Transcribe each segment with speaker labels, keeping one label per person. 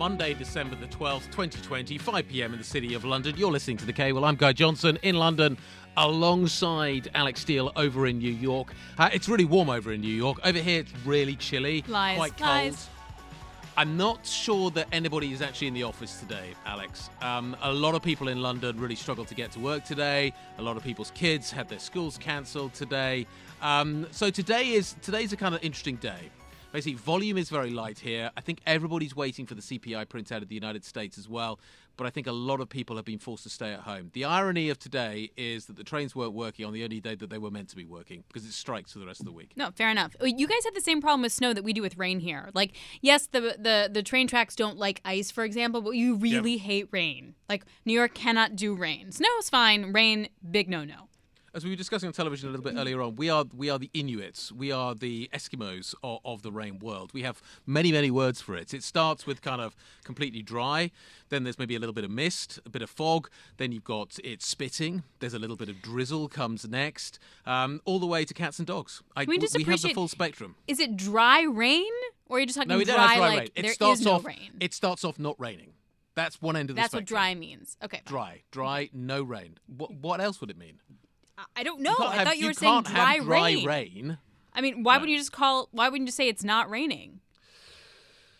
Speaker 1: Monday, December the 12th, 2020, 5 p.m. in the city of London. You're listening to The Cable. I'm Guy Johnson in London alongside Alix Steel over in New York. Uh, it's really warm over in New York. Over here, it's really chilly.
Speaker 2: Lies,
Speaker 1: Quite cold.
Speaker 2: lies.
Speaker 1: I'm not sure that anybody is actually in the office today, Alix. Um, a lot of people in London really struggled to get to work today. A lot of people's kids had their schools cancelled today. Um, so today is today's a kind of interesting day. Basically, volume is very light here. I think everybody's waiting for the CPI print out of the United States as well. But I think a lot of people have been forced to stay at home. The irony of today is that the trains weren't working on the only day that they were meant to be working because it strikes for the rest of the week.
Speaker 2: No, fair enough. You guys have the same problem with snow that we do with rain here. Like, yes, the the the train tracks don't like ice, for example, but you really hate rain. Like, New York cannot do rain. Snow is fine. Rain, big no no.
Speaker 1: As we were discussing on television a little bit earlier on, we are we are the Inuits, we are the Eskimos of, of the rain world. We have many many words for it. It starts with kind of completely dry, then there's maybe a little bit of mist, a bit of fog, then you've got it spitting. There's a little bit of drizzle comes next, um, all the way to cats and dogs. I,
Speaker 2: we just
Speaker 1: we have the full spectrum.
Speaker 2: Is it dry rain, or are you just talking
Speaker 1: No, we don't
Speaker 2: dry
Speaker 1: have dry
Speaker 2: like
Speaker 1: rain. It
Speaker 2: there
Speaker 1: starts
Speaker 2: is no
Speaker 1: off.
Speaker 2: rain?
Speaker 1: It starts off not raining. That's one end of the spectrum.
Speaker 2: That's what dry means. Okay.
Speaker 1: Dry, dry, no rain. What what else would it mean?
Speaker 2: I- don't know. I
Speaker 1: have-
Speaker 2: thought you, were saying dry,
Speaker 1: dry
Speaker 2: rain.
Speaker 1: rain.
Speaker 2: I mean, why
Speaker 1: No.
Speaker 2: wouldn't you just call? Why wouldn't you say it's not raining?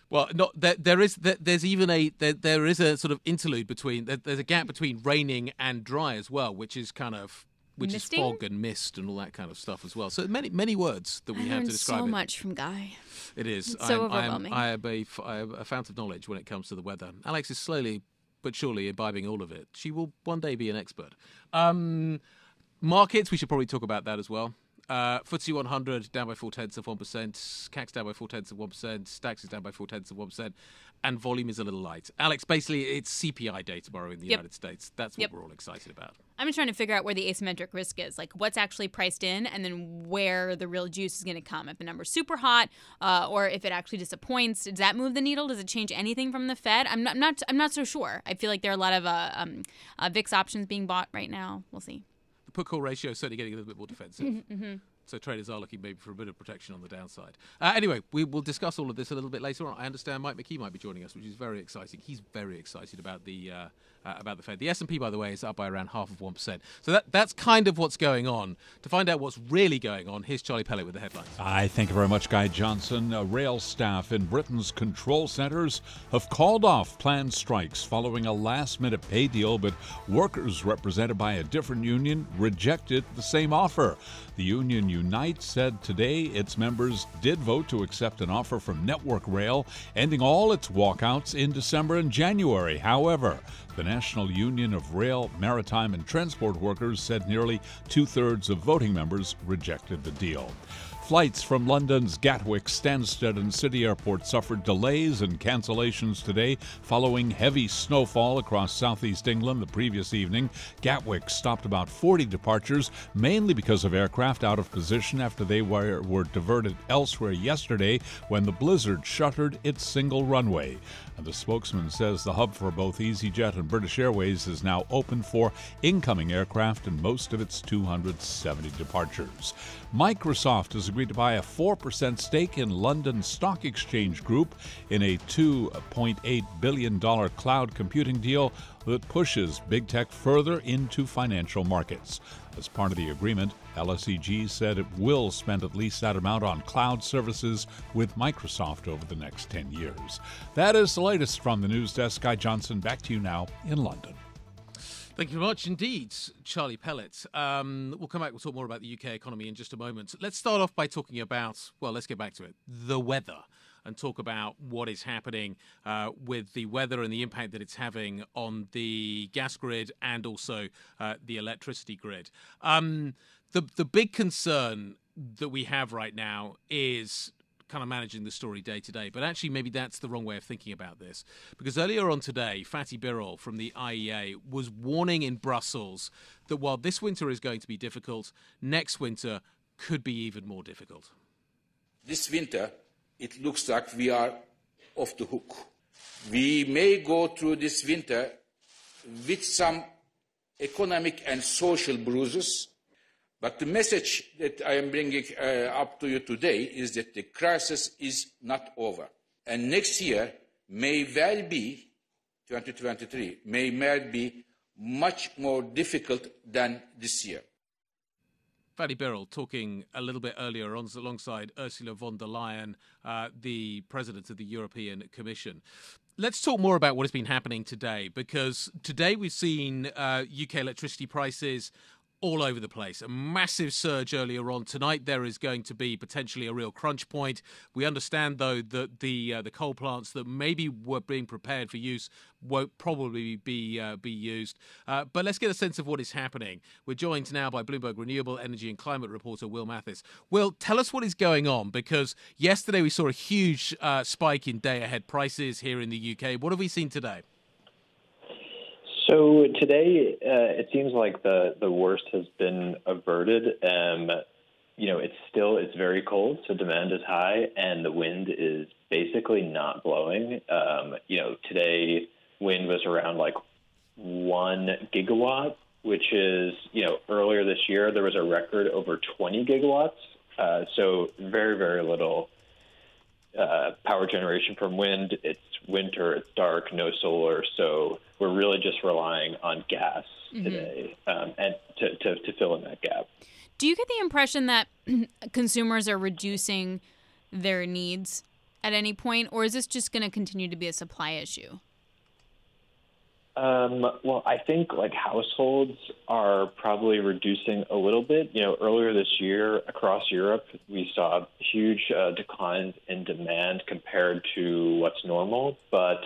Speaker 1: Well, not there. There is there, there's even a there, there is a sort of interlude between there, there's a gap between raining and dry as well, which is kind of which
Speaker 2: Misting?
Speaker 1: is fog and mist and all that kind of stuff as well. So many many words that we
Speaker 2: I
Speaker 1: have to describe
Speaker 2: so
Speaker 1: it.
Speaker 2: much from Guy.
Speaker 1: It is
Speaker 2: It's so
Speaker 1: I'm, I'm-
Speaker 2: overwhelming.
Speaker 1: I am a, I am a fount of knowledge when it comes to the weather. Alix is slowly but surely imbibing all of it. She will one day be an expert. Um, markets, we should probably talk about that as well. Uh, FTSE 100 down by four tenths of one percent. CAC down by four tenths of one percent. Stoxx is down by four tenths of one percent, and volume is a little light. Alix, basically, it's CPI day tomorrow in the
Speaker 2: Yep.
Speaker 1: United States. That's what
Speaker 2: Yep.
Speaker 1: we're all excited about.
Speaker 2: I'm just trying to figure out where the asymmetric risk is, like what's actually priced in, and then where the real juice is going to come. If the number's super hot, uh, or if it actually disappoints, does that move the needle? Does it change anything from the Fed? I'm not, I'm not, I'm not so sure. I feel like there are a lot of uh, um, uh, VIX options being bought right now. We'll see.
Speaker 1: Put call ratio is certainly getting a little bit more defensive.
Speaker 2: Mm-hmm,
Speaker 1: So traders are looking maybe for a bit of protection on the downside. Uh, anyway, we will discuss all of this a little bit later on. I understand Mike McKee might be joining us, which is very exciting. He's very excited about the uh, uh, about the Fed. The S and P, by the way, is up by around half of one percent. So that that's kind of what's going on. To find out what's really going on, here's Charlie Pellett with the headlines.
Speaker 3: I thank you very much, Guy Johnson. Rail staff in Britain's control centers have called off planned strikes following a last minute pay deal, but workers represented by a different union rejected the same offer. The union Unite said today its members did vote to accept an offer from Network Rail, ending all its walkouts in December and January. However, the National Union of Rail, Maritime, and Transport Workers said nearly two thirds of voting members rejected the deal. Flights from London's Gatwick, Stansted, and City Airport suffered delays and cancellations today following heavy snowfall across southeast England the previous evening. Gatwick stopped about 40 departures, mainly because of aircraft out of position after they were, were diverted elsewhere yesterday when the blizzard shuttered its single runway. And the spokesman says the hub for both EasyJet and British Airways is now open for incoming aircraft and most of its 270 departures. Microsoft has agreed to buy a 4% stake in London Stock Exchange Group in a $2.8 billion cloud computing deal that pushes big tech further into financial markets. As part of the agreement, LSEG said it will spend at least that amount on cloud services with Microsoft over the next 10 years. That is the latest from the news desk. Guy Johnson, back to you now in London.
Speaker 1: Thank you very much indeed, Charlie Pellett. Um, we'll come back. We'll talk more about the UK economy in just a moment. Let's start off by talking about, well, let's get back to it the weather and talk about what is happening uh, with the weather and the impact that it's having on the gas grid and also uh, the electricity grid. Um, the, the big concern that we have right now is kind of managing the story day to day. But actually, maybe that's the wrong way of thinking about this. Because earlier on today, Fatih Birol from the IEA was warning in Brussels that while this winter is going to be difficult, next winter could be even more difficult.
Speaker 4: This winter, it looks like we are off the hook. We may go through this winter with some economic and social bruises, but the message that I am bringing uh, up to you today is that the crisis is not over. And next year may well be, 2023, may well be much more difficult than this year.
Speaker 1: Fatih Birol talking a little bit earlier on alongside Ursula von der Leyen, uh, the president of the European Commission. Let's talk more about what has been happening today because today we've seen uh, UK electricity prices all over the place. A massive surge earlier on. Tonight there is going to be potentially a real crunch point. We understand though that the uh, the coal plants that maybe were being prepared for use won't probably be uh, be used. Uh, but let's get a sense of what is happening. We're joined now by Bloomberg Renewable Energy and Climate reporter Will Mathis. Will, tell us what is going on because yesterday we saw a huge uh, spike in day ahead prices here in the UK. What have we seen today?
Speaker 5: So today, uh, it seems like the the worst has been averted. Um, you know, it's still it's very cold, so demand is high, and the wind is basically not blowing. Um, you know, today wind was around like one gigawatt, which is you know earlier this year there was a record over 20 gigawatts. Uh, so very very little uh, power generation from wind. It's winter, it's dark, no solar, so we're really just relying on gas mm-hmm. today um, and to, to, to fill in that gap.
Speaker 2: Do you get the impression that consumers are reducing their needs at any point, or is this just going to continue to be a supply issue?
Speaker 5: Um, well, I think like households are probably reducing a little bit. You know, earlier this year across Europe, we saw huge uh, declines in demand compared to what's normal. But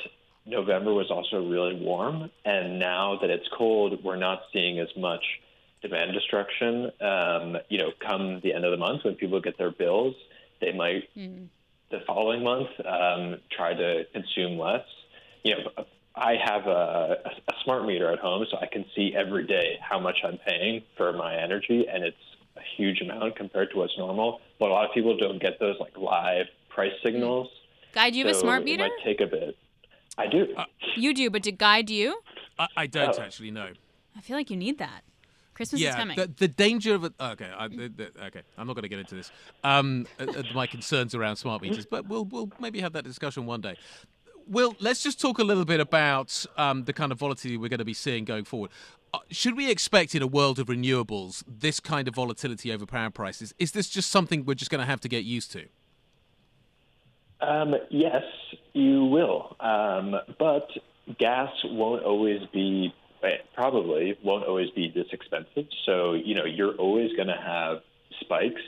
Speaker 5: November was also really warm, and now that it's cold, we're not seeing as much demand destruction. Um, you know, come the end of the month when people get their bills, they might mm. the following month um, try to consume less. You know, I have a, a, smart meter at home, so I can see every day how much I'm paying for my energy, and it's a huge amount compared to what's normal. But a lot of people don't get those like live price signals.
Speaker 2: Guy, do you have a smart meter?
Speaker 5: It might take a bit. I do. Uh,
Speaker 2: you do, but did Guy do you?
Speaker 1: I, I don't oh. actually know.
Speaker 2: I feel like you need that. Christmas
Speaker 1: yeah,
Speaker 2: is coming.
Speaker 1: The, the danger of it. Okay, I, the, the, okay. I'm not going to get into this. Um, uh, uh, my concerns around smart meters, but we'll we'll maybe have that discussion one day. Will, let's just talk a little bit about um, the kind of volatility we're going to be seeing going forward. Uh, should we expect in a world of renewables this kind of volatility over power prices? Is this just something we're just going to have to get used to?
Speaker 5: Um, yes, you will. Um, but gas won't always be, eh, probably won't always be this expensive. So, you know, you're always going to have spikes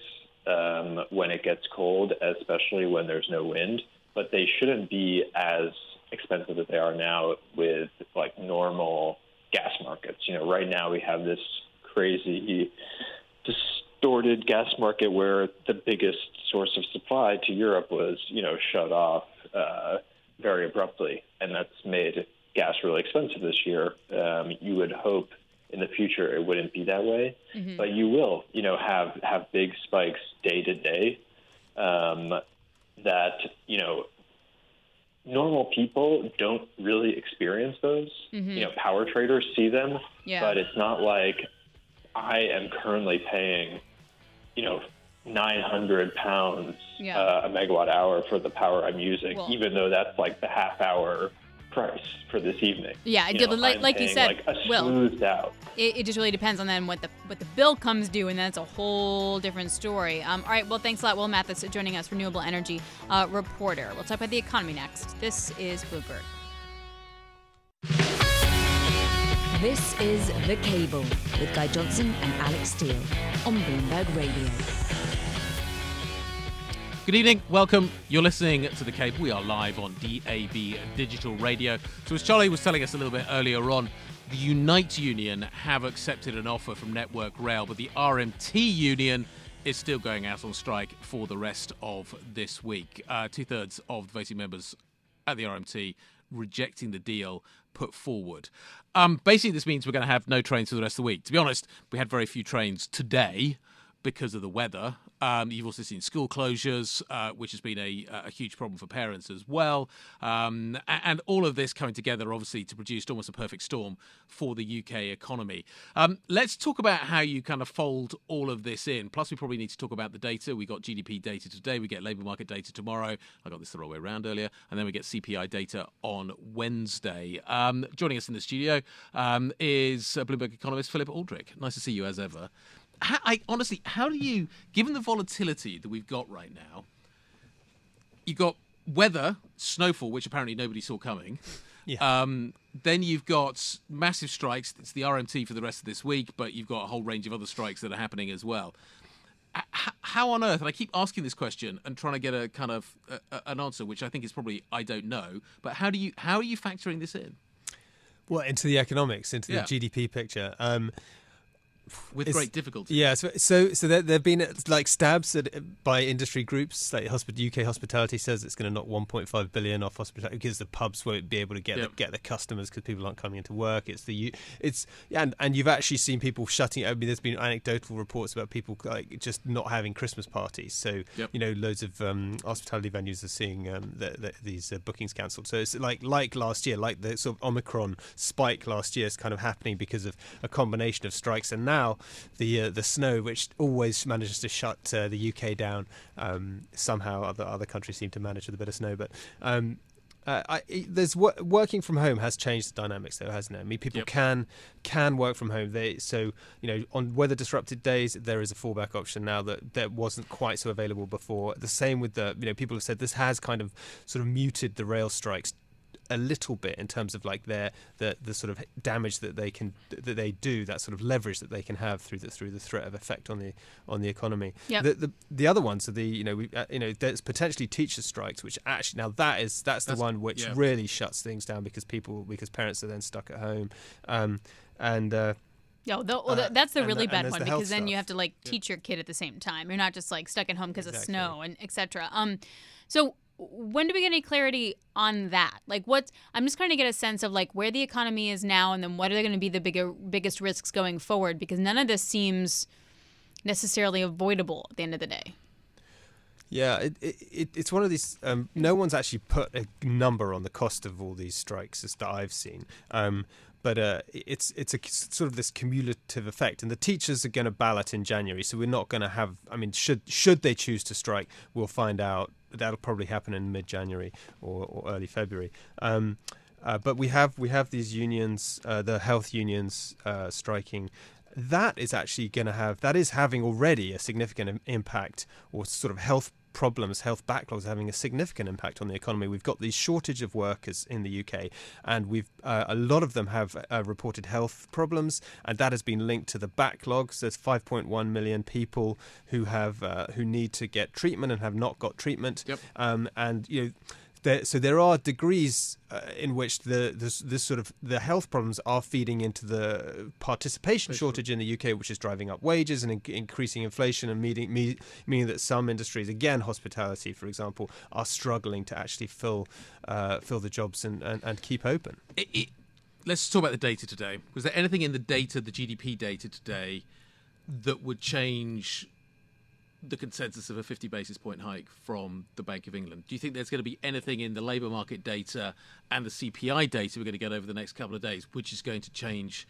Speaker 5: um, when it gets cold, especially when there's no wind but they shouldn't be as expensive as they are now with like normal gas markets. You know, right now we have this crazy distorted gas market where the biggest source of supply to Europe was, you know, shut off uh, very abruptly, and that's made gas really expensive this year. Um, you would hope in the future it wouldn't be that way, mm-hmm. but you will, you know, have have big spikes day to day. Um, that you know normal people don't really experience those. Mm-hmm. You know, power traders see them, yeah. but it's not like I am currently paying, you know, 900 pounds yeah. uh, a megawatt hour for the power I'm using, well, even though that's like the half hour price for this evening.
Speaker 2: Yeah, you know, like, like you said,
Speaker 5: like a smoothed
Speaker 2: Will,
Speaker 5: out.
Speaker 2: It, it, just really depends on then what the what the bill comes due, and that's a whole different story. Um, all right, well, thanks a lot, Will Mathis, joining us, renewable energy uh, reporter. We'll talk about the economy next. This is Bloomberg.
Speaker 6: This is The Cable with Guy Johnson and Alix Steel on Bloomberg Radio.
Speaker 1: Good evening, welcome. You're listening to The Cable. We are live on DAB Digital Radio. So, as Charlie was telling us a little bit earlier on, the Unite Union have accepted an offer from Network Rail, but the RMT Union is still going out on strike for the rest of this week. Uh, Two thirds of the voting members at the RMT rejecting the deal put forward. Um, basically, this means we're going to have no trains for the rest of the week. To be honest, we had very few trains today because of the weather. Um, you've also seen school closures, uh, which has been a, a, huge problem for parents as well. Um, and all of this coming together, obviously, to produce almost a perfect storm for the UK economy. Um, let's talk about how you kind of fold all of this in. Plus, we probably need to talk about the data. We got GDP data today, we get labour market data tomorrow. I got this the wrong way around earlier. And then we get CPI data on Wednesday. Um, joining us in the studio um, is Bloomberg economist Philip Aldrick. Nice to see you as ever how, I honestly, how do you, given the volatility that we've got right now, you've got weather, snowfall, which apparently nobody saw coming.
Speaker 7: Yeah.
Speaker 1: Um, then you've got massive strikes. It's the RMT for the rest of this week, but you've got a whole range of other strikes that are happening as well. How on earth? And I keep asking this question and trying to get a kind of uh, an answer, which I think is probably I don't know. But how do you how are you factoring this in?
Speaker 7: Well, into the economics, into
Speaker 1: Yeah.
Speaker 7: the GDP picture. Um,
Speaker 1: With
Speaker 7: It's-
Speaker 1: great difficulty.
Speaker 7: Yeah, so so, so there, have been uh, like stabs at, by industry groups. Like hospi- UK Hospitality says it's going to knock 1.5 billion off hospitality because the pubs won't be able to get
Speaker 1: Yep.
Speaker 7: the, get the customers because people aren't coming into work. It's the it's and and you've actually seen people shutting. I mean, there's been anecdotal reports about people like just not having Christmas parties. So
Speaker 1: Yep.
Speaker 7: you know, loads of um, hospitality venues are seeing um, the, the, these uh, bookings cancelled. So it's like like last year, like the sort of Omicron spike last year is kind of happening because of a combination of strikes, and now the uh, the snow, which always manages to shut uh, the UK down. Um, somehow, other other countries seem to manage with a bit of snow, but. Um, uh, I, there's working from home has changed the dynamics though, hasn't it? I mean, people
Speaker 1: Yep.
Speaker 7: can can work from home. They so you know on weather disrupted days there is a fallback option now that that wasn't quite so available before. The same with the you know people have said this has kind of sort of muted the rail strikes a little bit in terms of like their the the sort of damage that they can that they do that sort of leverage that they can have through the through the threat of effect on the on the economy.
Speaker 2: Yep.
Speaker 7: The, the the other ones are the you know we uh, you know there's potentially teacher strikes which actually now that is that's the
Speaker 1: That's-
Speaker 7: one which
Speaker 1: yeah.
Speaker 7: really shuts things down because people because parents are then stuck at home um and uh,
Speaker 2: No, the, well,
Speaker 7: Uh,
Speaker 2: the, that's the
Speaker 7: and
Speaker 2: really
Speaker 7: the- and
Speaker 2: bad
Speaker 7: there's
Speaker 2: one
Speaker 7: the
Speaker 2: because then you have to like teach your kid at the same time. You're not just like stuck at home because of snow and etc. Um, so when do we get any clarity on that? Like, what's I'm just trying to get a sense of like where the economy is now, and then what are going to be the bigger biggest risks going forward? Because none of this seems necessarily avoidable at the end of the day.
Speaker 7: Yeah, it, it, it, it's one of these. Um, no one's actually put a number on the cost of all these strikes that I've seen. Um, but uh, it's it's a sort of this cumulative effect, and the teachers are going to ballot in January, so we're not going to have. I mean, should should they choose to strike, we'll find out. That'll probably happen in mid-January or, or early February. Um, uh, but we have we have these unions, uh, the health unions uh, striking. That is actually going to have that is having already a significant im- impact, or sort of health problems, health backlogs are having a significant impact on the economy. We've got these shortage of workers in the UK, and we've uh, a lot of them have uh, reported health problems, and that has been linked to the backlogs. There's 5.1 million people who have uh, who need to get treatment and have not got treatment.
Speaker 1: Yep.
Speaker 7: Um, and you know. There, so there are degrees uh, in which the this, this sort of the health problems are feeding into the participation shortage in the UK, which is driving up wages and in- increasing inflation, and meeting, me, meaning that some industries, again hospitality, for example, are struggling to actually fill uh, fill the jobs and, and, and keep open.
Speaker 1: it, it, let's talk about the data today. Was there anything in the data, the GDP data today, that would change the consensus of a 50 basis point hike from the Bank of England? Do you think there's going to be anything in the labour market data and the CPI data we're going to get over the next couple of days, which is going to change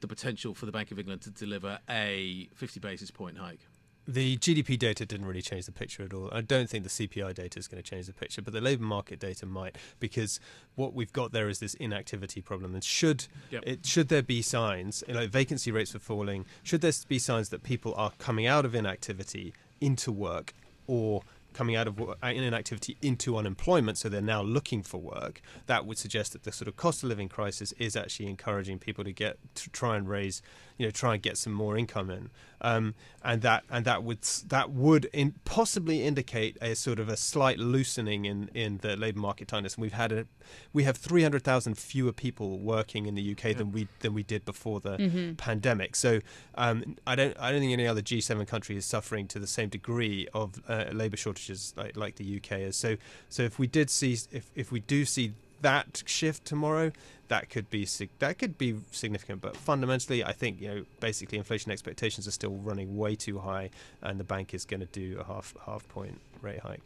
Speaker 1: the potential for the Bank of England to deliver a 50 basis point hike?
Speaker 7: The GDP data didn't really change the picture at all. I don't think the CPI data is going to change the picture, but the labour market data might, because what we've got there is this inactivity problem. And should
Speaker 1: Yep.
Speaker 7: it should there be signs, you know, vacancy rates are falling, should there be signs that people are coming out of inactivity into work, or coming out of uh, inactivity into unemployment, so they're now looking for work. That would suggest that the sort of cost of living crisis is actually encouraging people to get to try and raise, you know, try and get some more income in, um, and that and that would that would in, possibly indicate a sort of a slight loosening in in the labour market tightness. And we've had a we have three hundred thousand fewer people working in the UK than we than we did before the pandemic. So um, I don't I don't think any other G7 country is suffering to the same degree of uh, labour shortages like, like the UK is. So so if we did see if if we do see that shift tomorrow, that could be that could be significant. But fundamentally, I think you know basically inflation expectations are still running way too high, and the bank is going to do a half half point rate hike.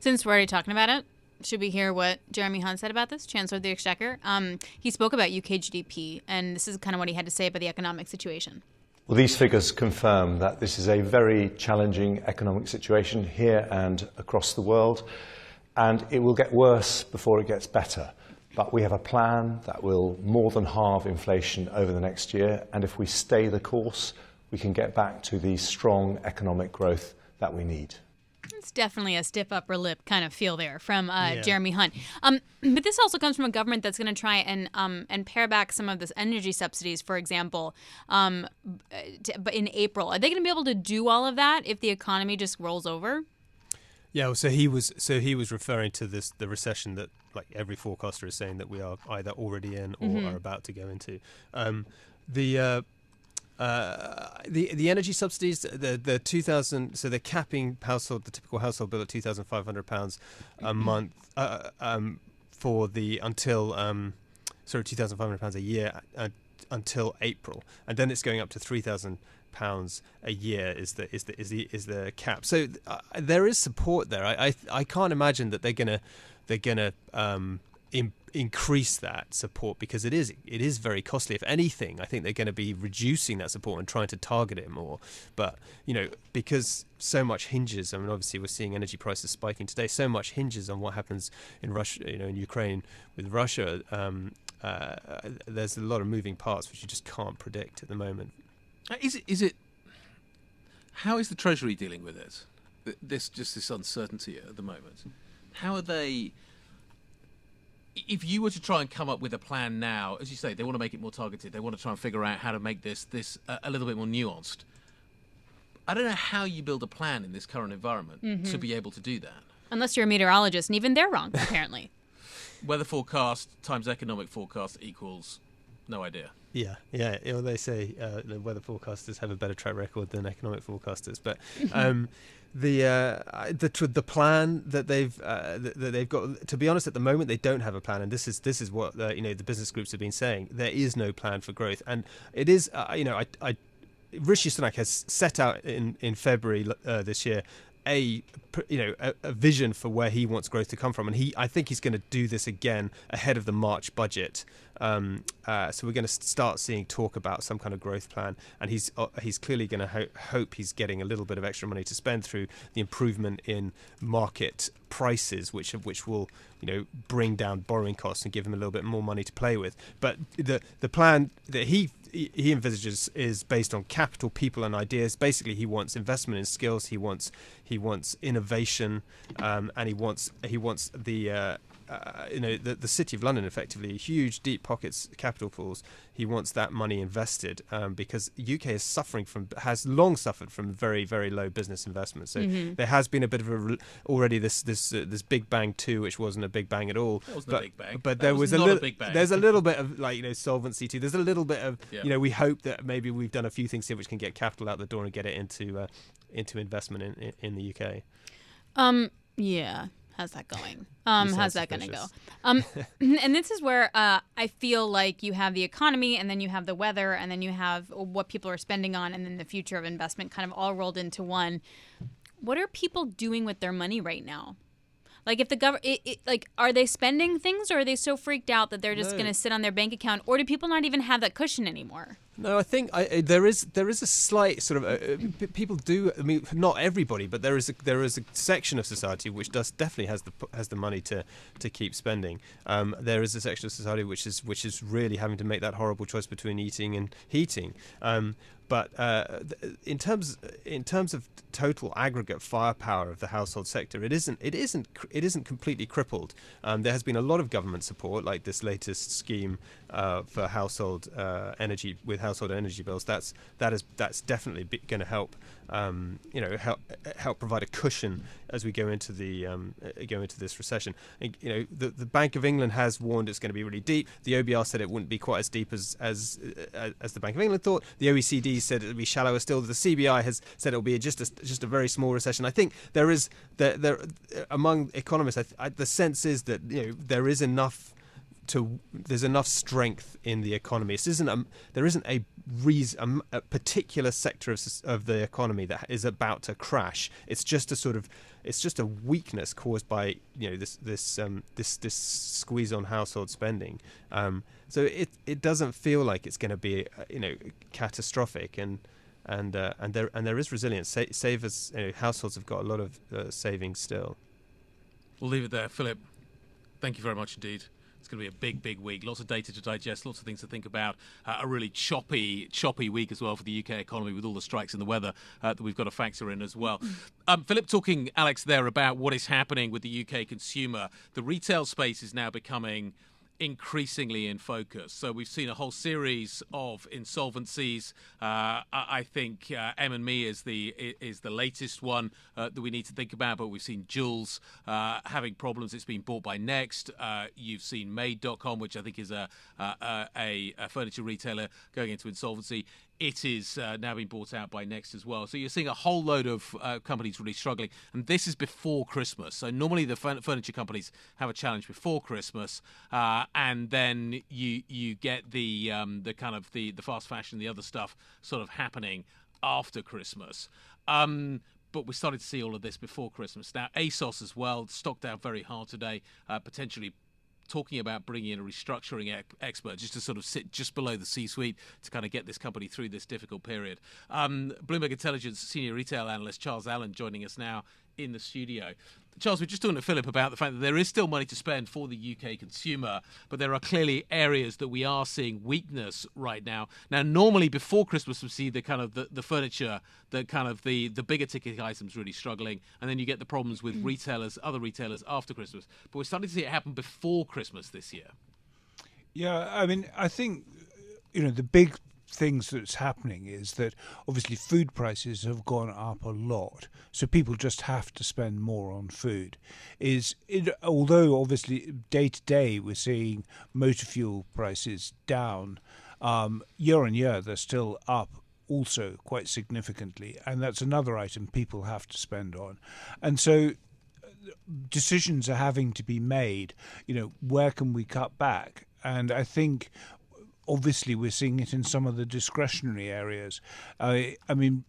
Speaker 2: Since we're already talking about it, should we hear what Jeremy Hunt said about this, Chancellor of the Exchequer? Um, he spoke about UK GDP, and this is kind of what he had to say about the economic situation.
Speaker 8: Well, these figures confirm that this is a very challenging economic situation here and across the world, and it will get worse before it gets better. But we have a plan that will more than halve inflation over the next year, and if we stay the course, we can get back to the strong economic growth that we need.
Speaker 2: It's definitely a stiff upper lip kind of feel there from uh,
Speaker 7: Yeah.
Speaker 2: Jeremy Hunt. Um, but this also comes from a government that's going to try and um, and pare back some of this energy subsidies, for example. Um, uh, t- but in April, are they going to be able to do all of that if the economy just rolls over?
Speaker 7: Yeah, well, so he was so he was referring to this the recession that like every forecaster is saying that we are either already in or are about to go into. Um, the uh, uh, the the energy subsidies the the two thousand so they're capping household the typical household bill at two thousand five hundred pounds a month uh, um, for the until um, sorry two thousand five hundred pounds a year uh, until April, and then it's going up to three thousand pounds a year is the is the is the is the cap. So uh, there is support there. I, I I can't imagine that they're gonna they're gonna um, im- increase that support because it is it is very costly. If anything, I think they're going to be reducing that support and trying to target it more. But you know because so much hinges. I mean, obviously we're seeing energy prices spiking today. So much hinges on what happens in Russia, you know, in Ukraine with Russia. Um, uh, there's a lot of moving parts which you just can't predict at the moment.
Speaker 1: Uh, Is it? Is it? How is the Treasury dealing with it? This just this uncertainty at the moment. How are they? If you were to try and come up with a plan now, as you say, they want to make it more targeted. They want to try and figure out how to make this this a, a little bit more nuanced. I don't know how you build a plan in this current environment to be able to do that.
Speaker 2: Unless you're a meteorologist, and even they're wrong, apparently.
Speaker 1: Weather forecast times economic forecast equals no idea.
Speaker 7: Yeah, yeah. You know, they say uh, the weather forecasters have a better track record than economic forecasters, but um, the uh, the tr- the plan that they've uh, that they've got. To be honest, at the moment they don't have a plan, and this is this is what uh, you know the business groups have been saying. There is no plan for growth, and it is uh, you know I. I Rishi Sunak has set out in in February uh, this year a you know a, a vision for where he wants growth to come from, and he I think he's going to do this again ahead of the March budget. Um, uh, so we're going to start seeing talk about some kind of growth plan, and he's uh, he's clearly going to ho- hope he's getting a little bit of extra money to spend through the improvement in market prices, which which will you know bring down borrowing costs and give him a little bit more money to play with. But the the plan that he he envisages is based on capital, people, and ideas. Basically, he wants investment in skills. He wants he wants innovation, um, and he wants he wants the uh, uh, you know the, the city of London effectively huge deep pockets capital pools. He wants that money invested um, because UK is suffering from has long suffered from very very low business investment. So there has been a bit of a already this this uh, this big bang too, which wasn't a big bang at all.
Speaker 1: That wasn't a
Speaker 7: but,
Speaker 1: big bang.
Speaker 7: But
Speaker 1: That
Speaker 7: there
Speaker 1: was
Speaker 7: was, a
Speaker 1: not a
Speaker 7: little
Speaker 1: big bang.
Speaker 7: there's a little bit of like you know solvency too. There's a little bit of
Speaker 1: Yeah.
Speaker 7: you know we hope that maybe we've done a few things here which can get capital out the door and get it into uh, into investment in, in in the UK.
Speaker 2: Um, yeah. How's that going? Um, how's that going to go? Um, and this is where uh, I feel like you have the economy, and then you have the weather, and then you have what people are spending on, and then the future of investment kind of all rolled into one. What are people doing with their money right now? Like, if the government, like, are they spending things, or are they so freaked out that they're just
Speaker 7: No.
Speaker 2: going to sit on their bank account, or do people not even have that cushion anymore?
Speaker 7: No, I think I, there is there is a slight sort of uh, uh, people do. I mean, not everybody, but there is a, there is a section of society which does definitely has the has the money to to keep spending. Um, there is a section of society which is which is really having to make that horrible choice between eating and heating. Um, but uh, in terms in terms of total aggregate firepower of the household sector, it isn't it isn't it isn't completely crippled. Um, there has been a lot of government support, like this latest scheme uh, for household uh, energy with household energy bills. That's that is that's definitely going to help. Um, you know, help help provide a cushion as we go into the um, uh, go into this recession. You know, the the Bank of England has warned it's going to be really deep. The OBR said it wouldn't be quite as deep as as uh, as the Bank of England thought. The OECD said it would be shallower still. The CBI has said it will be just a, just a very small recession. I think there is there there among economists, I, I, the sense is that you know there is enough to there's enough strength in the economy. This isn't a, there isn't a reason a, particular sector of, of the economy that is about to crash. It's just a sort of it's just a weakness caused by you know this this um, this this squeeze on household spending. Um, so it it doesn't feel like it's going to be uh, you know catastrophic and and uh, and there and there is resilience. Sa- savers you know, households have got a lot of uh, savings still.
Speaker 1: We'll leave it there, Philip. Thank you very much indeed. Going to be a big, big week. Lots of data to digest, lots of things to think about. Uh, a really choppy, choppy week as well for the UK economy with all the strikes and the weather uh, that we've got to factor in as well. Um, Philip, talking Alix there about what is happening with the UK consumer. The retail space is now becoming increasingly in focus. So we've seen a whole series of insolvencies. Uh, I think uh, M&Me is the is the latest one uh, that we need to think about. But we've seen Joules uh, having problems. It's been bought by Next. Uh, you've seen Made.com, which I think is a, a, a furniture retailer going into insolvency it is uh, now being bought out by Next as well. So you're seeing a whole load of uh, companies really struggling, and this is before Christmas. So normally the furniture companies have a challenge before Christmas, uh, and then you you get the um, the kind of the the fast fashion, the other stuff sort of happening after Christmas. Um, but we started to see all of this before Christmas. Now, ASOS as well stocked out very hard today, uh, potentially talking about bringing in a restructuring expert just to sort of sit just below the C-suite to kind of get this company through this difficult period. Um, Bloomberg Intelligence senior retail analyst Charles Allen joining us now in the studio. Charles, we're just talking to Philip about the fact that there is still money to spend for the UK consumer, but there are clearly areas that we are seeing weakness right now. Now, normally before Christmas, we see the kind of the, the furniture, the kind of the, the bigger ticket items really struggling, and then you get the problems with mm. retailers, other retailers after Christmas. But we're starting to see it happen before Christmas this year.
Speaker 9: Yeah, I mean, I think you know the big things that's happening is that obviously food prices have gone up a lot, so people just have to spend more on food. Is it, although obviously day to day we're seeing motor fuel prices down um, year on year, they're still up also quite significantly, and that's another item people have to spend on, and so decisions are having to be made. You know, where can we cut back? And I think obviously we're seeing it in some of the discretionary areas. I mean,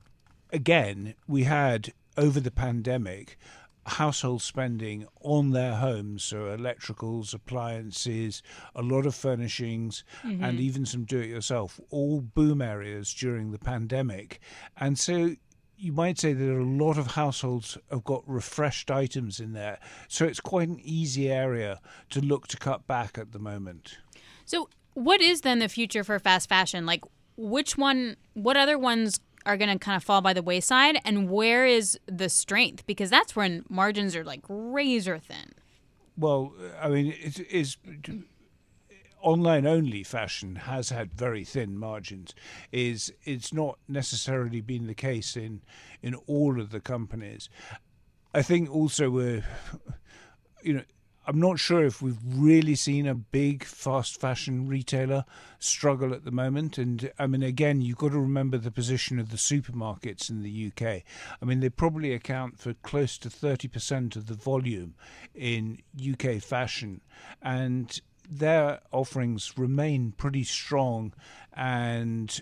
Speaker 9: again, we had over the pandemic household spending on their homes, so electricals, appliances, a lot of furnishings, mm-hmm. and even some do it yourself, all boom areas during the pandemic. And so you might say that a lot of households have got refreshed items in there. So it's quite an easy area to look to cut back at the moment.
Speaker 2: So what is then the future for fast fashion? Like, which one, what other ones are going to kind of fall by the wayside, and where is the strength? Because that's when margins are like razor thin.
Speaker 9: Well, I mean, it is online only fashion has had very thin margins. Is it's not necessarily been the case in in all of the companies. I think also we're, you know, I'm not sure if we've really seen a big fast fashion retailer struggle at the moment. And I mean, again, you've got to remember the position of the supermarkets in the UK. I mean, they probably account for close to 30% of the volume in UK fashion. And their offerings remain pretty strong and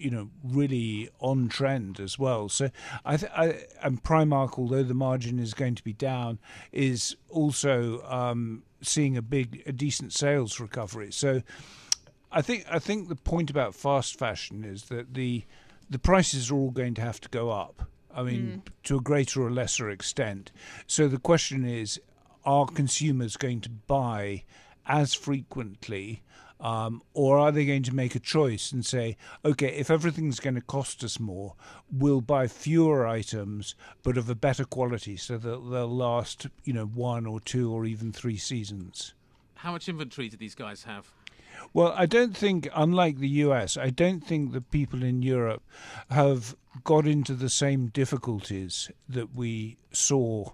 Speaker 9: you know really on trend as well. So I, th- I and Primark, although the margin is going to be down, is also um, seeing a big a decent sales recovery. So I think I think the point about fast fashion is that the the prices are all going to have to go up. I mean, mm. to a greater or lesser extent. So the question is, are consumers going to buy as frequently? Um, or are they going to make a choice and say, okay, if everything's going to cost us more, we'll buy fewer items but of a better quality so that they'll last, you know, one or two or even three seasons?
Speaker 1: How much inventory do these guys have?
Speaker 9: Well, I don't think, unlike the US, I don't think the people in Europe have got into the same difficulties that we saw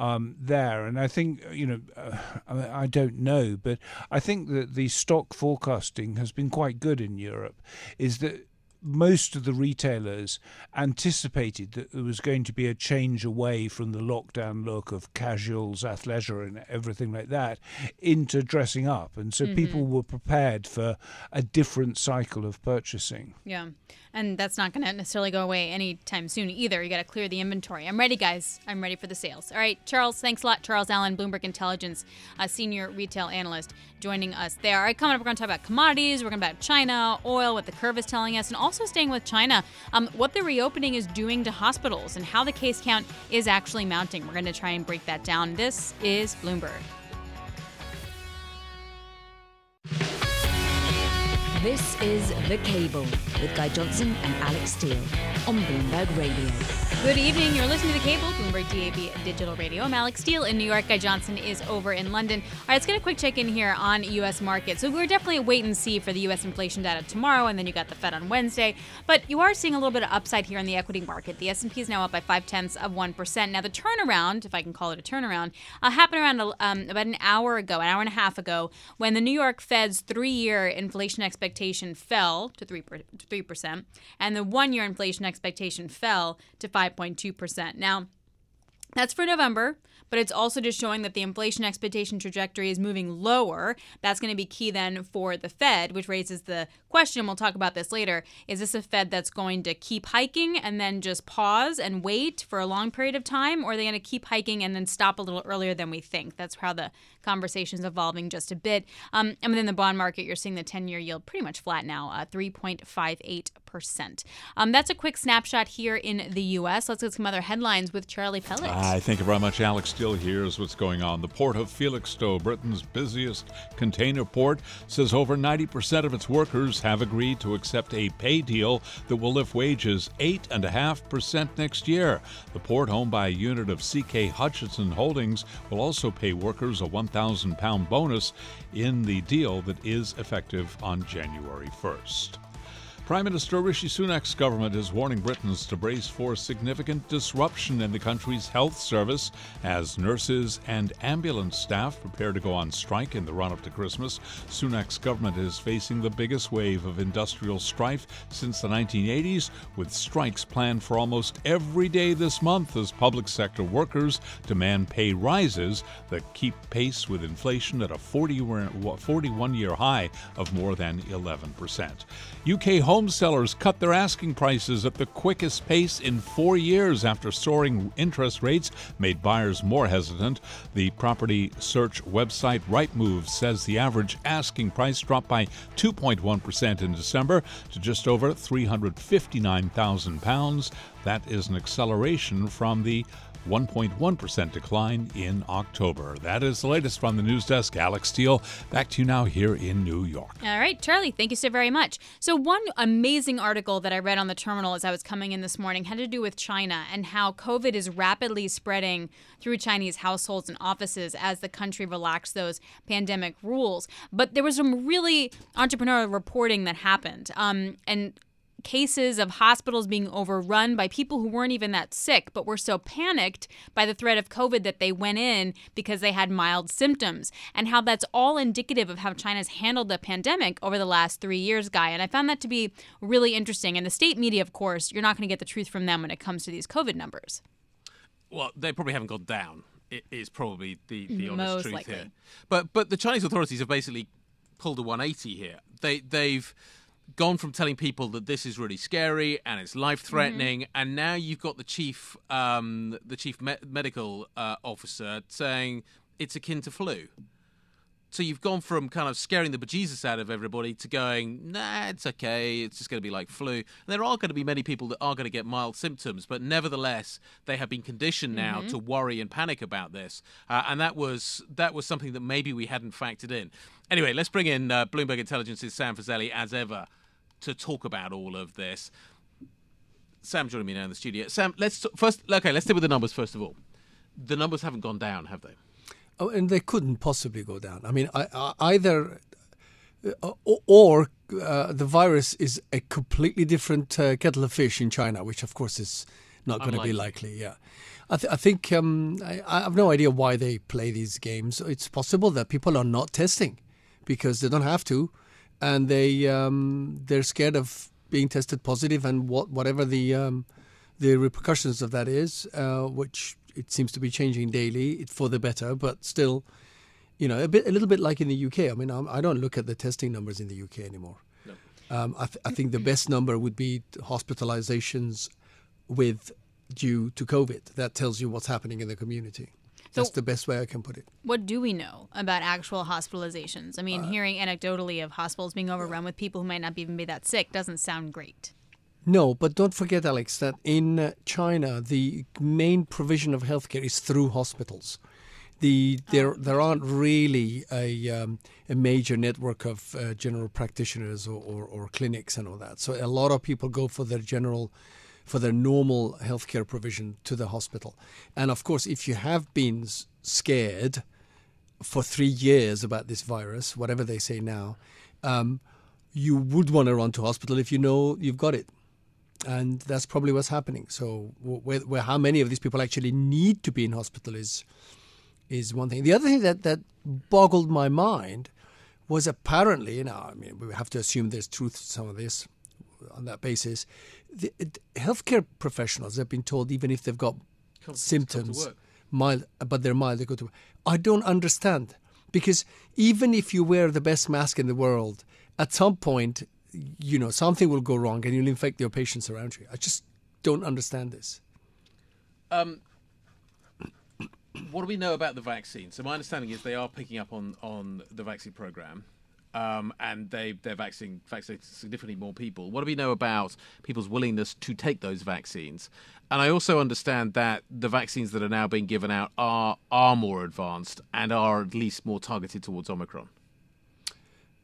Speaker 9: um, there. And I think, you know, uh, I, I don't know, but I think that the stock forecasting has been quite good in Europe. Is that most of the retailers anticipated that there was going to be a change away from the lockdown look of casuals, athleisure, and everything like that into dressing up. And so
Speaker 2: Mhm.
Speaker 9: people were prepared for a different cycle of purchasing.
Speaker 2: Yeah. And that's not going to necessarily go away anytime soon either. You got to clear the inventory. I'm ready, guys. I'm ready for the sales. All right, Charles, thanks a lot. Charles Allen, Bloomberg Intelligence, a senior retail analyst, joining us there. All right, coming up, we're going to talk about commodities. We're going to talk about China, oil, what the curve is telling us, and also staying with China, um, what the reopening is doing to hospitals and how the case count is actually mounting. We're going to try and break that down. This is Bloomberg.
Speaker 6: This is The Cable with Guy Johnson and Alix Steel on Bloomberg Radio.
Speaker 2: Good evening. You're listening to the cable, Bloomberg DAB Digital Radio. I'm Alix Steel in New York. Guy Johnson is over in London. All right, let's get a quick check in here on U.S. markets. So we're definitely a wait and see for the U.S. inflation data tomorrow, and then you got the Fed on Wednesday. But you are seeing a little bit of upside here in the equity market. The S&P is now up by five tenths of one percent. Now the turnaround, if I can call it a turnaround, uh, happened around um, about an hour ago, an hour and a half ago, when the New York Fed's three-year inflation expectation fell to three three percent, and the one-year inflation expectation fell to 5.2%. Now, that's for November, but it's also just showing that the inflation expectation trajectory is moving lower. That's going to be key then for the Fed, which raises the question we'll talk about this later. Is this a Fed that's going to keep hiking and then just pause and wait for a long period of time, or are they going to keep hiking and then stop a little earlier than we think? That's how the conversation is evolving just a bit. Um, and within the bond market, you're seeing the 10 year yield pretty much flat now, uh, 3.58%. Um, that's a quick snapshot here in the U.S. Let's get some other headlines with Charlie Pellett.
Speaker 3: I thank you very much, Alix. Steel here's what's going on. The port of Felixstowe, Britain's busiest container port, says over 90% of its workers have agreed to accept a pay deal that will lift wages 8.5% next year. The port, owned by a unit of CK Hutchison Holdings, will also pay workers a £1,000 bonus in the deal that is effective on January 1st. Prime Minister Rishi Sunak's government is warning Britons to brace for significant disruption in the country's health service as nurses and ambulance staff prepare to go on strike in the run up to Christmas. Sunak's government is facing the biggest wave of industrial strife since the 1980s, with strikes planned for almost every day this month as public sector workers demand pay rises that keep pace with inflation at a 41 year high of more than 11%. UK home sellers cut their asking prices at the quickest pace in four years after soaring interest rates made buyers more hesitant. The property search website Rightmove says the average asking price dropped by 2.1% in December to just over £359,000. That is an acceleration from the 1.1% decline in October. That is the latest from the news desk. Alix Steel, back to you now here in New York.
Speaker 2: All right, Charlie, thank you so very much. So, one amazing article that I read on the terminal as I was coming in this morning had to do with China and how COVID is rapidly spreading through Chinese households and offices as the country relaxed those pandemic rules. But there was some really entrepreneurial reporting that happened. Um, and cases of hospitals being overrun by people who weren't even that sick, but were so panicked by the threat of COVID that they went in because they had mild symptoms, and how that's all indicative of how China's handled the pandemic over the last three years, Guy. And I found that to be really interesting. And the state media, of course, you're not going to get the truth from them when it comes to these COVID numbers.
Speaker 1: Well, they probably haven't gone down. It is probably the, the mm-hmm. honest
Speaker 2: Most
Speaker 1: truth
Speaker 2: likely.
Speaker 1: here. But but the Chinese authorities have basically pulled a 180 here. They they've gone from telling people that this is really scary and it's life threatening, and now you've got the chief um, the chief me- medical uh, officer saying it's akin to flu. So you've gone from kind of scaring the bejesus out of everybody to going, nah, it's okay. It's just going to be like flu. And there are going to be many people that are going to get mild symptoms, but nevertheless, they have been conditioned now to worry and panic about this. Uh, and that was that was something that maybe we hadn't factored in. Anyway, let's bring in uh, Bloomberg Intelligence's Sam Fazeli as ever to talk about all of this. Sam joining me now in the studio. Sam, let's first. Okay, let's deal with the numbers first of all. The numbers haven't gone down, have they?
Speaker 10: Oh, and they couldn't possibly go down. I mean, I, I, either uh, or uh, the virus is a completely different uh, kettle of fish in China, which of course is not going to be likely. Yeah, I, th- I think um, I, I have no idea why they play these games. It's possible that people are not testing because they don't have to, and they um, they're scared of being tested positive and what whatever the um, the repercussions of that is, uh, which it seems to be changing daily for the better, but still, you know, a bit a little bit like in the UK. I mean, I'm, I don't look at the testing numbers in the UK anymore. Um, I, th- I think the best number would be hospitalizations with due to COVID. That tells you what's happening in the community. That's the best way I can put it.
Speaker 2: What do we know about actual hospitalizations? I
Speaker 10: Uh,
Speaker 2: mean, hearing anecdotally of hospitals being overrun with people who might not even be that sick doesn't sound great.
Speaker 10: No, but don't forget, Alix, that in uh, China, the main provision of healthcare is through hospitals. The there there aren't really a um, a major network of uh, general practitioners or, or, or clinics and all that. So a lot of people go for their general, for their normal healthcare provision to the hospital. And of course, if you have been scared for three years about this virus, whatever they say now, um, you would want to run to hospital if you know you've got it and that's probably what's happening. So, where, where how many of these people actually need to be in hospital is is one thing. The other thing that that boggled my mind was apparently, you know, I mean, we have to assume there's truth to some of this on that basis. The, healthcare professionals have been told even if they've got
Speaker 1: Come-
Speaker 10: symptoms,
Speaker 1: come
Speaker 10: mild, but they're mild, they go to work. I don't understand because even if you wear the best mask in the world, at some point, you know, something will go wrong and you'll infect your patients around you. I just don't understand this.
Speaker 1: Um, what do we know about the vaccine? So my understanding is they are picking up on on the vaccine program, um, and they they're vaccinating vaccinating significantly more people. What do we know about people's willingness to take those vaccines? And I also understand that the vaccines that are now being given out are are more advanced and are at least more targeted towards Omicron.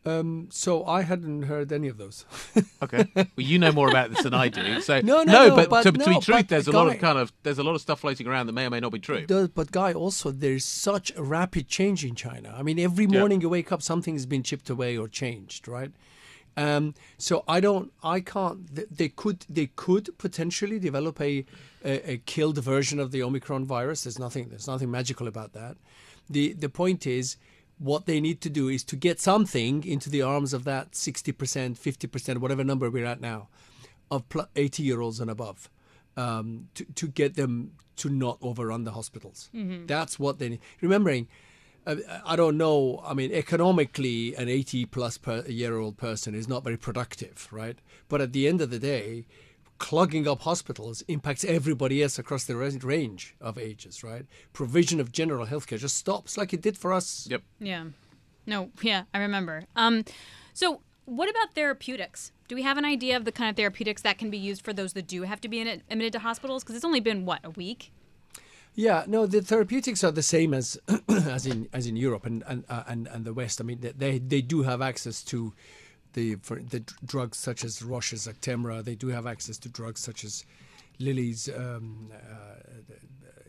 Speaker 10: Um, so I hadn't heard any of those.
Speaker 1: Okay, well you know more about this than I do. So
Speaker 10: No, no, no,
Speaker 1: but,
Speaker 10: but
Speaker 1: to, to be
Speaker 10: no,
Speaker 1: truth, there's a lot of kind of there's a lot of stuff floating around that may or may not be true.
Speaker 10: Does- but guy, also there's such a rapid change in China. I mean, every
Speaker 1: Yeah.
Speaker 10: morning you wake up, something has been chipped away or changed, right? Um, so I don't, I can't. They could, they could potentially develop a, a, a killed version of the Omicron virus. There's nothing, there's nothing magical about that. The the point is, what they need to do is to get something into the arms of that 60%, 50%, whatever number we're at now, of 80 year olds and above um, to, to get them to not overrun the hospitals. That's what they need. Remembering, uh, I don't know, I mean, economically, an 80 plus per year old person is not very productive, right? But at the end of the day, clogging up hospitals impacts everybody else across the range of ages, right? Provision of general healthcare just stops like it did for us.
Speaker 1: Yep.
Speaker 2: Yeah. No, yeah, I remember. Um, so what about therapeutics? Do we have an idea of the kind of therapeutics that can be used for those that do have to be in admitted to hospitals? Because it's only been what a week.
Speaker 10: Yeah, no, the therapeutics are the same as as in as in Europe and and uh, and, and the West. I mean, they- they they do have access to the for the drugs such as Roche's Actemra. They do have access to drugs such as Lilly's um, uh,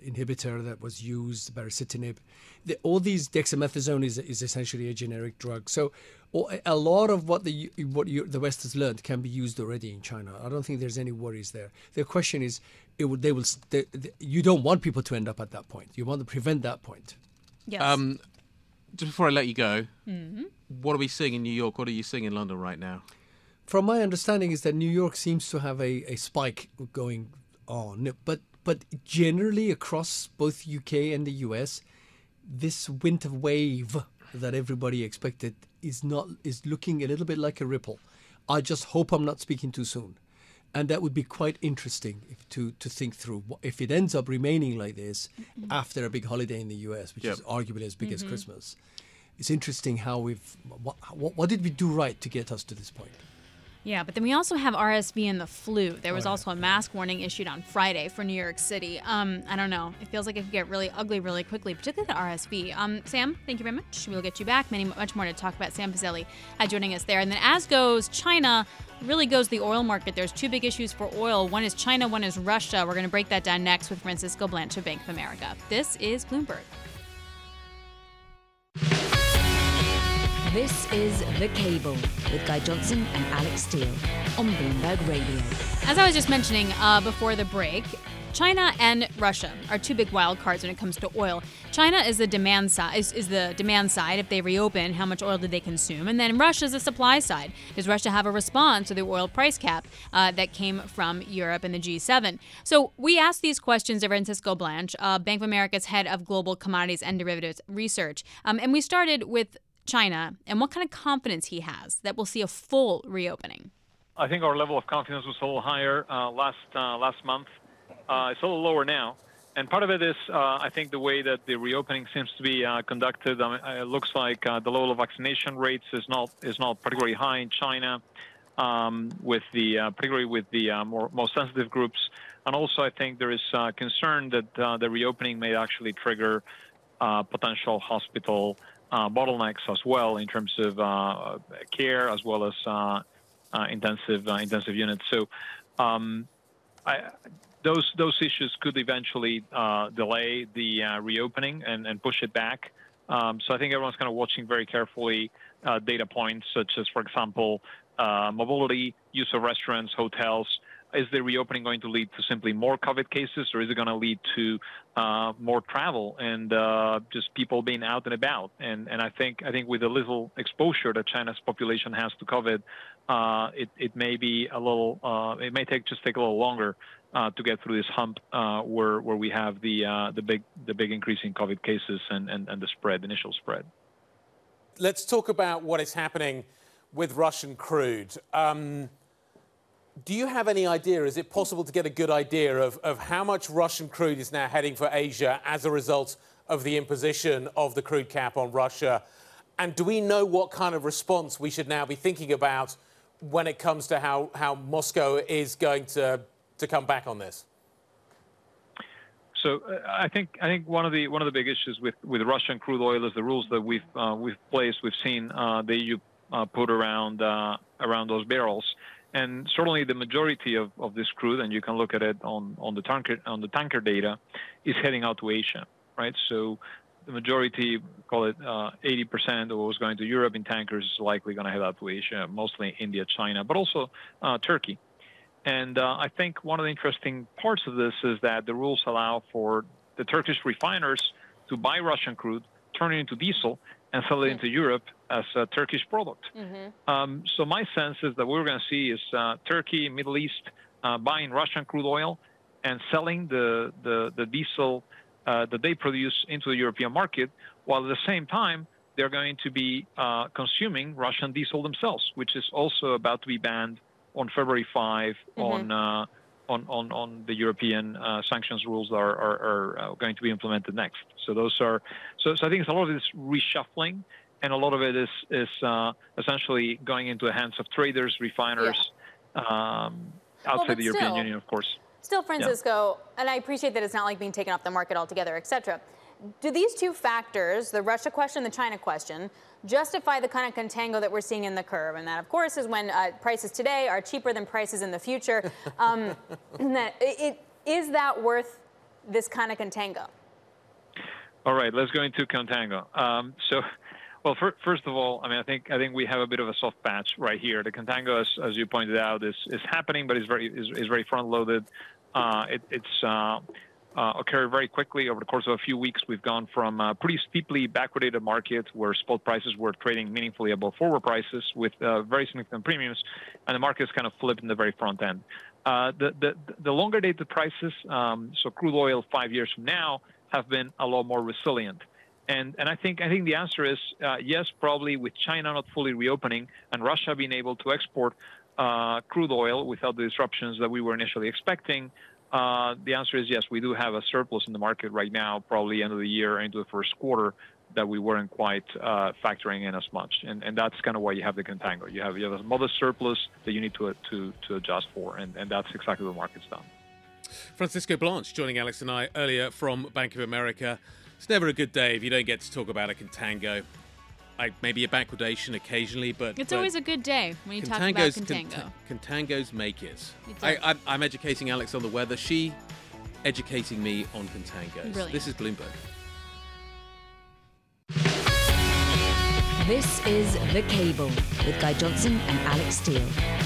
Speaker 10: inhibitor that was used, baricitinib. The, all these dexamethasone is is essentially a generic drug. So a lot of what the what you, the West has learned can be used already in China. I don't think there's any worries there. The question is, it they will they, they- you don't want people to end up at that point. You want to prevent that point.
Speaker 2: Yes.
Speaker 1: Um, just before I let you go, mm-hmm. what are we seeing in New York? What are you seeing in London right now?
Speaker 10: From my understanding, is that New York seems to have a, a spike going on, but but generally across both UK and the US, this winter wave that everybody expected is not is looking a little bit like a ripple. I just hope I'm not speaking too soon, and that would be quite interesting if, to to think through if it ends up remaining like this mm-hmm. after a big holiday in the US, which
Speaker 1: Yep.
Speaker 10: is arguably as big as mm-hmm. Christmas. it's interesting how we've what, what did we do right to get us to this point.
Speaker 2: Yeah, but then we also have RSV and the flu. There was
Speaker 10: Oh,
Speaker 2: also a mask warning issued on Friday for New York City. Um, I don't know. It feels like it could get really ugly really quickly, particularly the RSV. Um, Sam, thank you very much. We'll get you back. Many much more to talk about. Sam Fazeli uh, joining us there. And then as goes China, really goes the oil market. There's two big issues for oil. One is China. One is Russia. We're going to break that down next with Francisco Blanch of Bank of America. This is Bloomberg.
Speaker 6: This is The Cable with Guy Johnson and Alix Steel on Bloomberg Radio.
Speaker 2: As I was just mentioning uh, before the break, China and Russia are two big wild cards when it comes to oil. China is the demand side is, is the demand side. If they reopen, how much oil did they consume? And then Russia is the supply side. Does Russia have a response to the oil price cap uh, that came from Europe and the G7? So we asked these questions to Francisco Blanch, uh, Bank of America's head of global commodities and derivatives research, um, and we started with China and what kind of confidence he has that we'll see a full reopening.
Speaker 11: I think our level of confidence was a little higher uh, last uh, last month. Uh, it's a little lower now, and part of it is uh, I think the way that the reopening seems to be uh, conducted. I mean, it looks like uh, the level of vaccination rates is not is not particularly high in China, um, with the uh, particularly with the uh, more most sensitive groups, and also I think there is uh, concern that uh, the reopening may actually trigger uh, potential hospital uh, bottlenecks as well in terms of uh, care as well as uh, uh, intensive uh, intensive units. So um, I, those those issues could eventually uh, delay the uh, reopening and, and push it back. Um, so I think everyone's kind of watching very carefully uh, data points such as, for example, uh, mobility, use of restaurants, hotels. Is the reopening going to lead to simply more COVID cases, or is it going to lead to uh, more travel and uh, just people being out and about? And and I think I think with the little exposure that China's population has to COVID, uh, it it may be a little uh, it may take just take a little longer uh, to get through this hump uh, where where we have the the big the big increase in COVID cases and, and, and the spread, initial spread.
Speaker 12: Let's talk about what is happening with Russian crude. Um, do you have any idea? Is it possible to get a good idea of, of how much Russian crude is now heading for Asia as a result of the imposition of the crude cap on Russia? And do we know what kind of response we should now be thinking about when it comes to how, how Moscow is going to, to come back on this?
Speaker 11: So uh, I think I think one of the one of the big issues with, with Russian crude oil is the rules that we've uh, we've placed. We've seen uh, the EU uh, put around uh, around those barrels, and certainly the majority of, of this crude, and you can look at it on, on the tanker on the tanker data, is heading out to Asia, right? So the majority, call it uh, 80% of what was going to Europe in tankers, is likely going to head out to Asia, mostly India, China, but also uh, Turkey. And uh, I think one of the interesting parts of this is that the rules allow for the Turkish refiners to buy Russian crude, turn it into diesel, and sell it into Europe as a Turkish product. Um, so my sense is that what we're going to see is uh, Turkey, Middle East, uh, buying Russian crude oil and selling the the, the diesel uh, that they produce into the European market, while at the same time they're going to be uh, consuming Russian diesel themselves, which is also about to be banned on February 5 on. Uh, on, on, the European uh, sanctions rules that are, uh, going to be implemented next. So those are so, so I think it's a lot of this reshuffling, and a lot of it is is uh, essentially going into the hands of traders, refiners, um, outside the European Union, of course.
Speaker 13: Still, Francisco, and I appreciate that it's not like being taken off the market altogether, et cetera. Do these two factors, the Russia question, the China question, justify the kind of contango that we're seeing in the curve? And that, of course, is when uh, prices today are cheaper than prices in the future. Um, that it, it, is that worth this kind of contango?
Speaker 11: All right, let's go into contango. Um, so, well, fir- first of all, I mean, I think I think we have a bit of a soft patch right here. The contango, as, as you pointed out, is, is happening, but it's very is, is very front loaded. Uh, it, it's uh, uh, occurred very quickly over the course of a few weeks. We've gone from a pretty steeply backwardated market where spot prices were trading meaningfully above forward prices with uh, very significant premiums, and the market's kind of flipped in the very front end. Uh, the, the the longer dated prices, um, so crude oil five years from now, have been a lot more resilient. And and I think I think the answer is uh, yes, probably with China not fully reopening and Russia being able to export uh, crude oil without the disruptions that we were initially expecting. Uh, the answer is yes, we do have a surplus in the market right now, probably end of the year into the first quarter that we weren't quite uh, factoring in as much, and, that's kind of why you have the contango. You have a modest surplus that you need to to, adjust for, and, and that's exactly what the market's done.
Speaker 1: Francisco Blanch joining Alix and I earlier from Bank of America. It's never a good day if you don't get to talk about a contango. Like maybe a backwardation occasionally, but
Speaker 2: It's
Speaker 1: but
Speaker 2: always a good day when you talk about contango.
Speaker 1: cont- contangos make it.
Speaker 2: It
Speaker 1: I,
Speaker 2: does.
Speaker 1: I'm, I'm educating Alix on the weather. She educating me on contangos.
Speaker 2: Brilliant.
Speaker 1: This is Bloomberg.
Speaker 6: This is The Cable with Guy Johnson and Alix Steel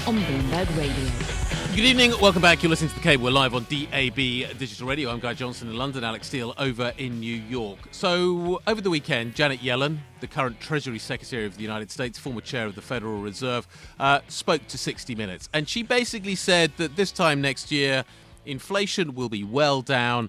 Speaker 6: on Bloomberg Radio.
Speaker 1: Good evening, welcome back. You're listening to the Cable. We're live on DAB Digital Radio. I'm Guy Johnson in London, Alix Steel over in New York. So, over the weekend, Janet Yellen, the current Treasury Secretary of the United States, former chair of the Federal Reserve, uh, spoke to 60 Minutes. And she basically said that this time next year, inflation will be well down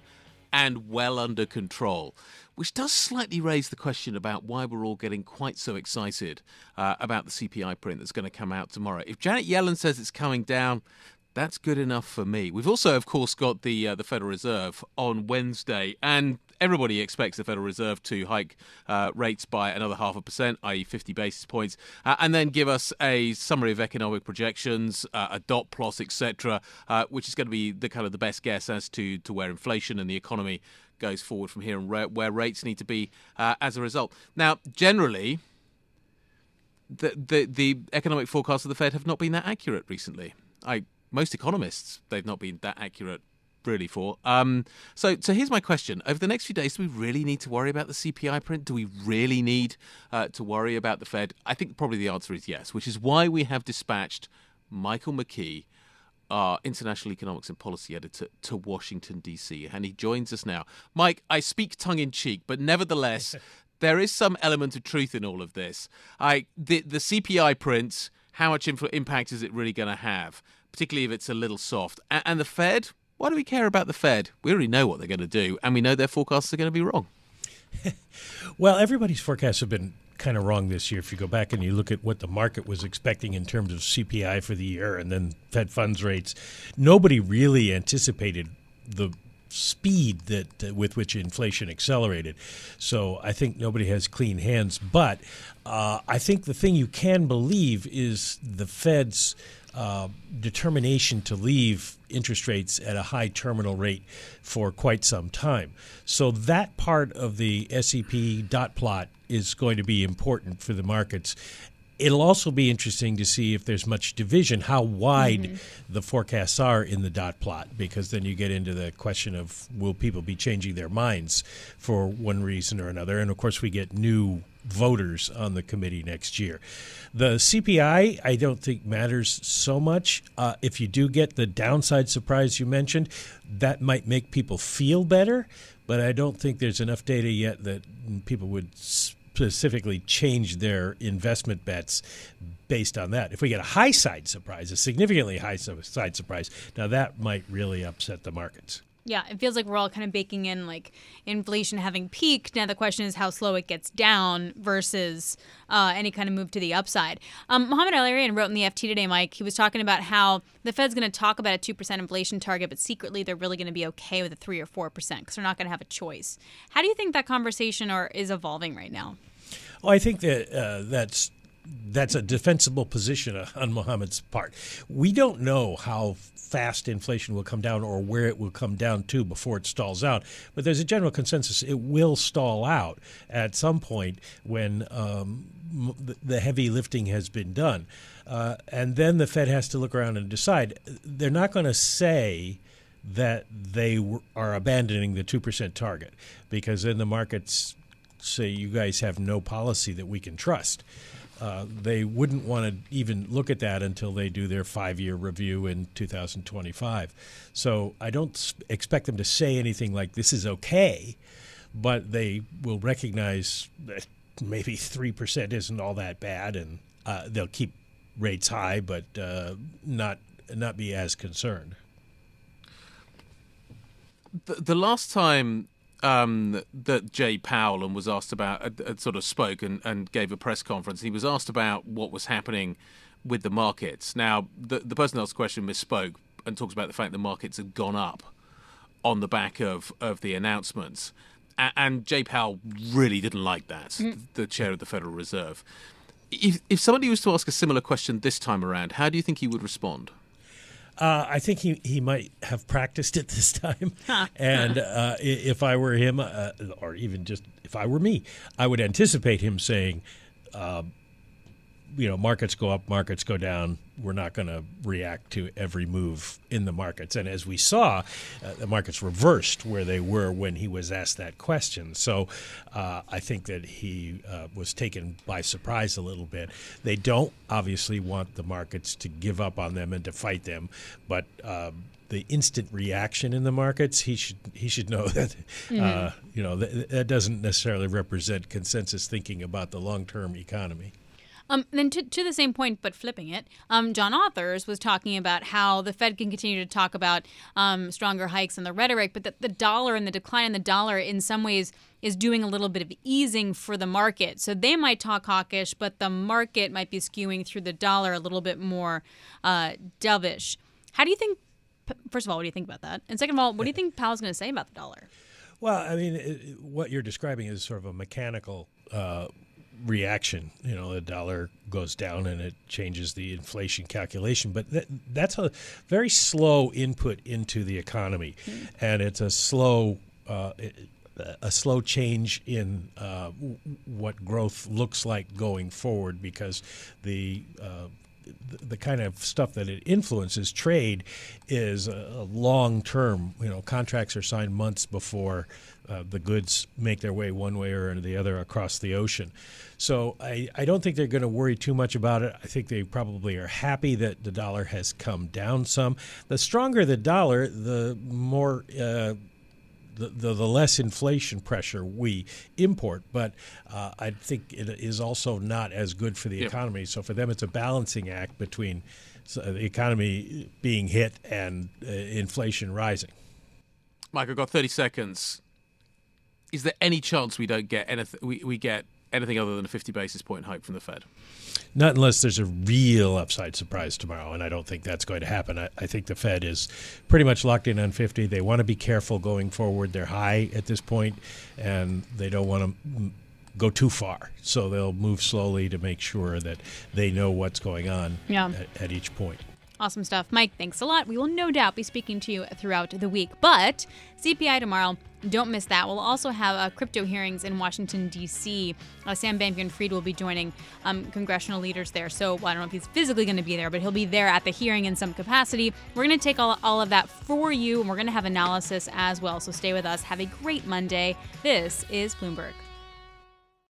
Speaker 1: and well under control. Which does slightly raise the question about why we're all getting quite so excited uh, about the CPI print that's going to come out tomorrow. If Janet Yellen says it's coming down, that's good enough for me. We've also, of course, got the uh, the Federal Reserve on Wednesday, and everybody expects the Federal Reserve to hike uh, rates by another half a percent, i.e., 50 basis points, uh, and then give us a summary of economic projections, uh, a dot plot, etc., uh, which is going to be the kind of the best guess as to to where inflation and the economy goes forward from here and where, where rates need to be uh, as a result. Now, generally. The, the the economic forecasts of the Fed have not been that accurate recently. I most economists they've not been that accurate really for. Um, so so here's my question: Over the next few days, do we really need to worry about the CPI print? Do we really need uh, to worry about the Fed? I think probably the answer is yes, which is why we have dispatched Michael McKee. Our international economics and policy editor to Washington D.C. and he joins us now. Mike, I speak tongue in cheek, but nevertheless, there is some element of truth in all of this. I the the CPI print, how much influ- impact is it really going to have, particularly if it's a little soft? And the Fed, why do we care about the Fed? We already know what they're going to do, and we know their forecasts are going to be wrong.
Speaker 14: Well, everybody's forecasts have been kind of wrong this year. If you go back and you look at what the market was expecting in terms of CPI for the year and then Fed funds rates, nobody really anticipated the speed that uh, with which inflation accelerated. So I think nobody has clean hands. But uh, I think the thing you can believe is the Fed's uh, determination to leave interest rates at a high terminal rate for quite some time. So that part of the SEP dot plot is going to be important for the markets. It'll also be interesting to see if there's much division, how wide
Speaker 15: Mhm.
Speaker 14: the forecasts are in the dot plot, because then you get into the question of will people be changing their minds for one reason or another? And of course, we get new voters on the committee next year. The CPI, I don't think matters so much. Uh, if you do get the downside surprise you mentioned, that might make people feel better, but I don't think there's enough data yet that people would specifically change their investment bets based on that. If we get a high side surprise, a significantly high side surprise, now that might really upset the markets.
Speaker 2: Yeah, it feels like we're all kind of baking in like inflation having peaked. Now the question is how slow it gets down versus uh, any kind of move to the upside. Um, Mohamed El-Erian wrote in the FT today, Mike. He was talking about how the Fed's going to talk about a two percent inflation target, but secretly they're really going to be okay with a three or four percent because they're not going to have a choice. How do you think that conversation or is evolving right now?
Speaker 14: Well, I think that uh, that's that's a defensible position on Mohamed's part. We don't know how fast inflation will come down or where it will come down to before it stalls out, but there's a general consensus it will stall out at some point when um, the- heavy lifting has been done. Uh, and then the Fed has to look around and decide. They're not going to say that they are abandoning the 2% target because then the markets say you guys have no policy that we can trust. Uh, they wouldn't want to even look at that until they do their five year review in 2025. So I don't expect them to say anything like this is okay, but they will recognize that maybe 3% isn't all that bad and uh, they'll keep rates high, but uh, not, not be as concerned.
Speaker 1: the, the last time um, that Jay Powell and was asked about, uh, uh, sort of spoke and, and gave a press conference, he was asked about what was happening with the markets. Now, the, the person asked the question misspoke and talks about the fact the markets had gone up on the back of, of the announcements. a- and Jay Powell really didn't like that,
Speaker 2: Mm.
Speaker 1: the chair of the Federal Reserve. If, if somebody was to ask a similar question this time around, how do you think he would respond?
Speaker 14: Uh, I think he, he might have practiced it this time. and uh, if I were him, uh, or even just if I were me, I would anticipate him saying, uh, you know, markets go up, markets go down. We're not going to react to every move in the markets. And as we saw, uh, the markets reversed where they were when he was asked that question. So uh, I think that he uh, was taken by surprise a little bit. They don't obviously want the markets to give up on them and to fight them, but. Um, the instant reaction in the markets, he should he should know that uh,
Speaker 2: Mhm.
Speaker 14: you know that, that doesn't necessarily represent consensus thinking about the long term economy.
Speaker 2: Um, then to, to the same point, but flipping it, um, John Authers was talking about how the Fed can continue to talk about um, stronger hikes and the rhetoric, but that the dollar and the decline in the dollar in some ways is doing a little bit of easing for the market. So they might talk hawkish, but the market might be skewing through the dollar a little bit more uh, dovish. How do you think? First of all, what do you think about that? And second of all, what do you think Powell's going to say about the dollar?
Speaker 14: Well, I mean, it, what you're describing is sort of a mechanical uh, reaction. You know, the dollar goes down and it changes the inflation calculation, but that, that's a very slow input into the economy, and it's a slow. Uh, it- a slow change in uh, w- what growth looks like going forward because the uh, the, the kind of stuff that it influences trade is a, long term. You know, contracts are signed months before uh, the goods make their way one way or the other across the ocean. So I, I don't think they're going to worry too much about it. I think they probably are happy that the dollar has come down some. The stronger the dollar, the more. Uh, the, the, the less inflation pressure we import, but uh, I think it is also not as good for the
Speaker 1: Yeah.
Speaker 14: economy. So for them, it's a balancing act between uh, the economy being hit and uh, inflation rising.
Speaker 1: Mike, I've got 30 seconds. Is there any chance we don't get anything? We, we get anything other than a 50 basis point hike from the Fed?
Speaker 14: Not unless there's a real upside surprise tomorrow, and I don't think that's going to happen. I, I think the Fed is pretty much locked in on 50. They want to be careful going forward. They're high at this point, and they don't want to go too far. So they'll move slowly to make sure that they know what's going on
Speaker 2: Yeah.
Speaker 14: at, at each point.
Speaker 2: Awesome stuff. Mike, thanks a lot. We will no doubt be speaking to you throughout the week. But CPI tomorrow, don't miss that. We'll also have uh, crypto hearings in Washington, D.C. Uh, Sam Bankman Fried will be joining um, congressional leaders there. So well, I don't know if he's physically going to be there, but he'll be there at the hearing in some capacity. We're going to take all, all of that for you, and we're going to have analysis as well. So stay with us. Have a great Monday. This is Bloomberg.